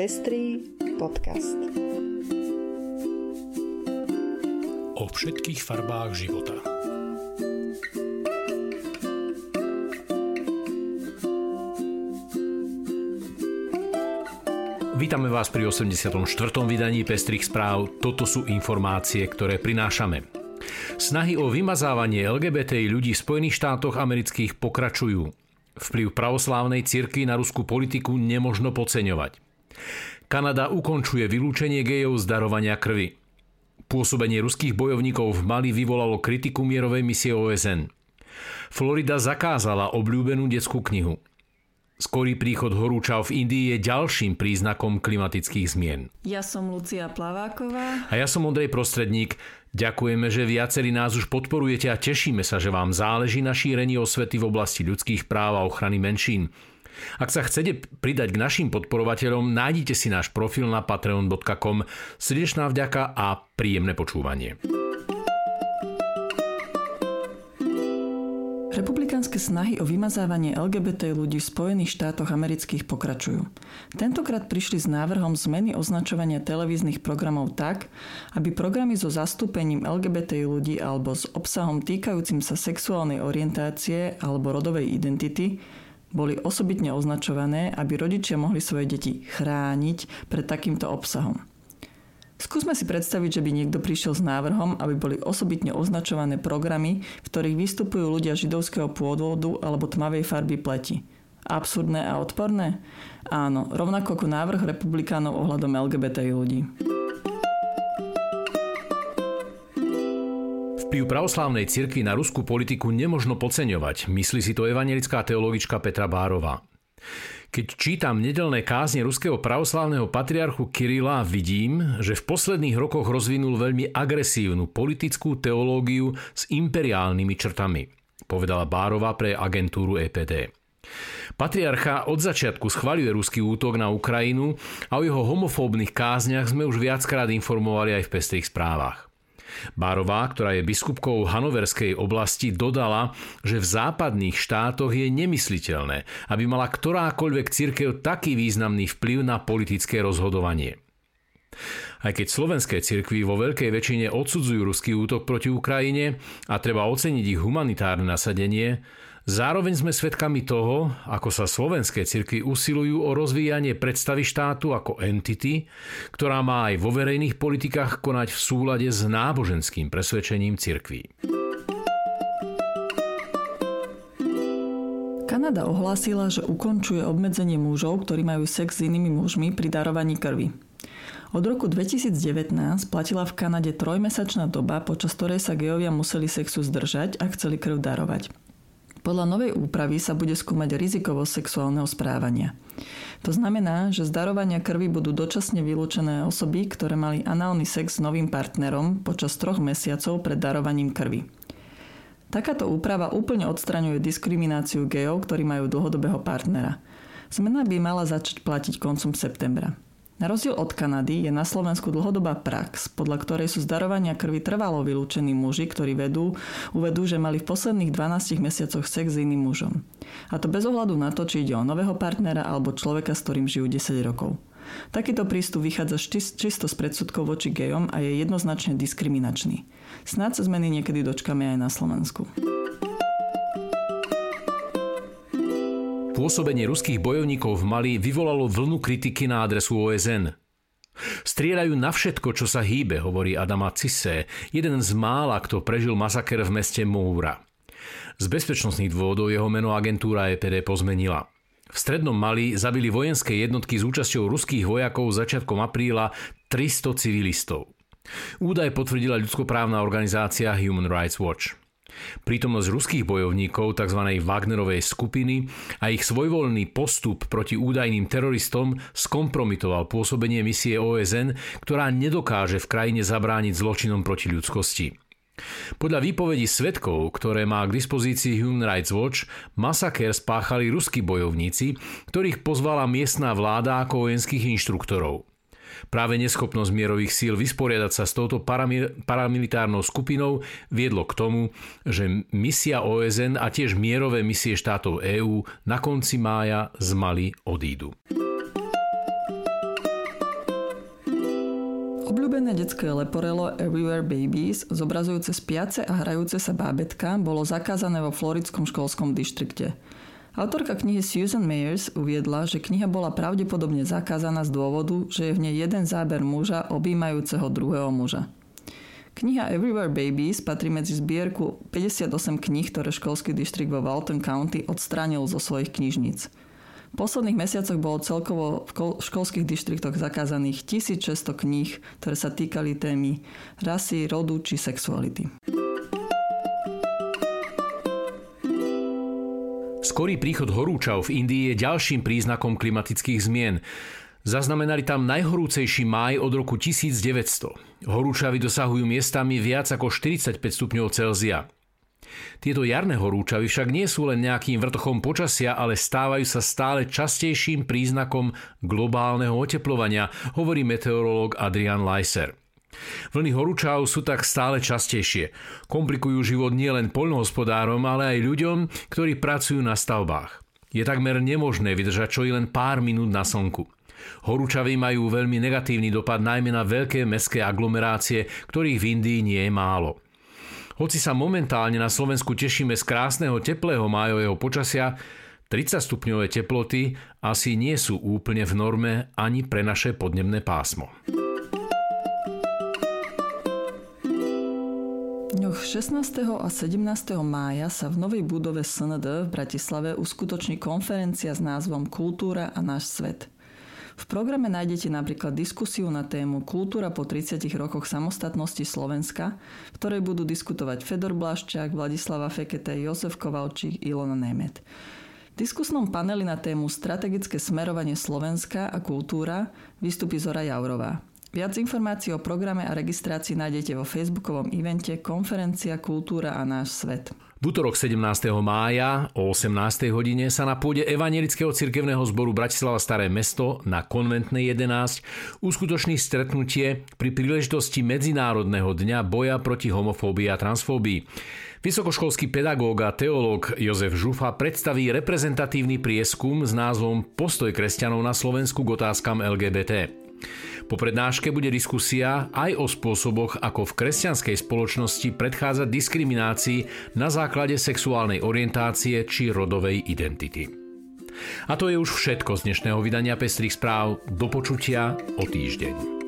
Pestrý podcast. O všetkých farbách života. Vítame vás pri 84. vydaní Pestrých správ. Toto sú informácie, ktoré prinášame. Snahy o vymazávanie LGBTI ľudí v Spojených štátoch amerických pokračujú. Vplyv pravoslávnej cirkvi na ruskú politiku nemožno podceňovať. Kanada ukončuje vylúčenie gejov z darovania krvi. Pôsobenie ruských bojovníkov v Mali vyvolalo kritiku mierovej misie OSN. Florida zakázala obľúbenú detskú knihu. Skorý príchod horúčav v Indii je ďalším príznakom klimatických zmien. Ja som Lucia Plaváková. A ja som Ondrej Prostredník. Ďakujeme, že viacerí nás už podporujete a tešíme sa, že vám záleží na šírení osvety v oblasti ľudských práv a ochrany menšín. Ak sa chcete pridať k našim podporovateľom, nájdite si náš profil na patreon.com. Srdečná vďaka a príjemné počúvanie. Republikánske snahy o vymazávanie LGBT ľudí v Spojených štátoch amerických pokračujú. Tentokrát prišli s návrhom zmeny označovania televíznych programov tak, aby programy so zastúpením LGBT ľudí alebo s obsahom týkajúcim sa sexuálnej orientácie alebo rodovej identity boli osobitne označované, aby rodičia mohli svoje deti chrániť pred takýmto obsahom. Skúsme si predstaviť, že by niekto prišiel s návrhom, aby boli osobitne označované programy, v ktorých vystupujú ľudia židovského pôvodu alebo tmavej farby pleti. Absurdné a odporné? Áno, rovnako ako návrh republikánov ohľadom LGBT ľudí. Vplyv pravoslávnej cirkvi na ruskú politiku nemožno podceňovať, myslí si to evangelická teologička Petra Bárová. Keď čítam nedelné kázne ruského pravoslávneho patriarchu Kirila, vidím, že v posledných rokoch rozvinul veľmi agresívnu politickú teológiu s imperiálnymi črtami, povedala Bárova pre agentúru EPD. Patriarcha od začiatku schvaľuje ruský útok na Ukrajinu a o jeho homofóbnych kázniach sme už viackrát informovali aj v pestrých správach. Bárová, ktorá je biskupkou Hanoverskej oblasti, dodala, že v západných štátoch je nemysliteľné, aby mala ktorákoľvek církev taký významný vplyv na politické rozhodovanie. Aj keď slovenské cirkvy vo veľkej väčšine odsudzujú ruský útok proti Ukrajine a treba oceniť ich humanitárne nasadenie, Zároveň sme svedkami toho, ako sa slovenské cirkvy usilujú o rozvíjanie predstavy štátu ako entity, ktorá má aj vo verejných politikách konať v súlade s náboženským presvedčením cirkví. Kanada ohlásila, že ukončuje obmedzenie mužov, ktorí majú sex s inými mužmi pri darovaní krvi. Od roku 2019 platila v Kanade trojmesačná doba, počas ktorej sa geovia museli sexu zdržať a chceli krv darovať. Podľa novej úpravy sa bude skúmať rizikovosť sexuálneho správania. To znamená, že z darovania krvi budú dočasne vylúčené osoby, ktoré mali análny sex s novým partnerom počas troch mesiacov pred darovaním krvi. Takáto úprava úplne odstraňuje diskrimináciu gejov, ktorí majú dlhodobého partnera. Zmena by mala začať platiť koncom septembra. Na rozdiel od Kanady je na Slovensku dlhodobá prax, podľa ktorej sú z darovania krvi trvalo vylúčení muži, ktorí vedú, uvedú, že mali v posledných 12 mesiacoch sex s iným mužom. A to bez ohľadu na to, či ide o nového partnera alebo človeka, s ktorým žijú 10 rokov. Takýto prístup vychádza čisto z predsudkov voči gejom a je jednoznačne diskriminačný. Snáď sa zmeny niekedy dočkame aj na Slovensku. Pôsobenie ruských bojovníkov v Mali vyvolalo vlnu kritiky na adresu OSN. Strieľajú na všetko, čo sa hýbe, hovorí Adama Cisse, jeden z mála, kto prežil masaker v meste Moura. Z bezpečnostných dôvodov jeho meno agentúra EPD pozmenila. V strednom Mali zabili vojenské jednotky s účasťou ruských vojakov začiatkom apríla 300 civilistov. Údaj potvrdila ľudskoprávna organizácia Human Rights Watch. Prítomnosť ruských bojovníkov tzv. Wagnerovej skupiny a ich svojvoľný postup proti údajným teroristom skompromitoval pôsobenie misie OSN, ktorá nedokáže v krajine zabrániť zločinom proti ľudskosti. Podľa výpovedí svetkov, ktoré má k dispozícii Human Rights Watch, masaker spáchali ruskí bojovníci, ktorých pozvala miestná vláda ako vojenských inštruktorov. Práve neschopnosť mierových síl vysporiadať sa s touto paramilitárnou skupinou viedlo k tomu, že misia OSN a tiež mierové misie štátov EÚ na konci mája z Mali odídu. Obľúbené detské leporelo Everywhere Babies, zobrazujúce spiace a hrajúce sa bábetka, bolo zakázané vo floridskom školskom dištrikte. Autorka knihy Susan Mayers uviedla, že kniha bola pravdepodobne zakázaná z dôvodu, že je v nej jeden záber muža objímajúceho druhého muža. Kniha Everywhere Babies patrí medzi zbierku 58 kníh, ktoré školský distrikt vo Walton County odstránil zo svojich knižníc. V posledných mesiacoch bolo celkovo v školských dištriktoch zakázaných 1600 kníh, ktoré sa týkali témy rasy, rodu či sexuality. Skorý príchod horúčav v Indii je ďalším príznakom klimatických zmien. Zaznamenali tam najhorúcejší máj od roku 1900. Horúčavy dosahujú miestami viac ako 45 stupňov Celzia. Tieto jarné horúčavy však nie sú len nejakým vrtochom počasia, ale stávajú sa stále častejším príznakom globálneho oteplovania, hovorí meteorológ Adrian Leiser. Vlny horúčav sú tak stále častejšie. Komplikujú život nielen poľnohospodárom, ale aj ľuďom, ktorí pracujú na stavbách. Je takmer nemožné vydržať čo i len pár minút na slnku. Horúčavy majú veľmi negatívny dopad najmä na veľké mestské aglomerácie, ktorých v Indii nie je málo. Hoci sa momentálne na Slovensku tešíme z krásneho teplého májového počasia, 30 stupňové teploty asi nie sú úplne v norme ani pre naše podnebné pásmo. Dňoch 16. a 17. mája sa v novej budove SND v Bratislave uskutoční konferencia s názvom Kultúra a náš svet – v programe nájdete napríklad diskusiu na tému Kultúra po 30 rokoch samostatnosti Slovenska, v ktorej budú diskutovať Fedor Blaščák, Vladislava Fekete, Jozef Kovalčík, Ilona Nemet. Diskusnom paneli na tému Strategické smerovanie Slovenska a kultúra vystupí Zora Jaurová. Viac informácií o programe a registrácii nájdete vo facebookovom evente Konferencia Kultúra a náš svet. V útorok 17. mája o 18. hodine sa na pôde Evangelického cirkevného zboru Bratislava Staré mesto na Konventnej 11 uskutoční stretnutie pri príležitosti Medzinárodného dňa boja proti homofóbii a transfóbii. Vysokoškolský pedagóg a teológ Jozef Žufa predstaví reprezentatívny prieskum s názvom Postoj kresťanov na Slovensku k otázkam LGBT. Po prednáške bude diskusia aj o spôsoboch, ako v kresťanskej spoločnosti predchádzať diskriminácii na základe sexuálnej orientácie či rodovej identity. A to je už všetko z dnešného vydania Pestrých správ. Do počutia o týždeň.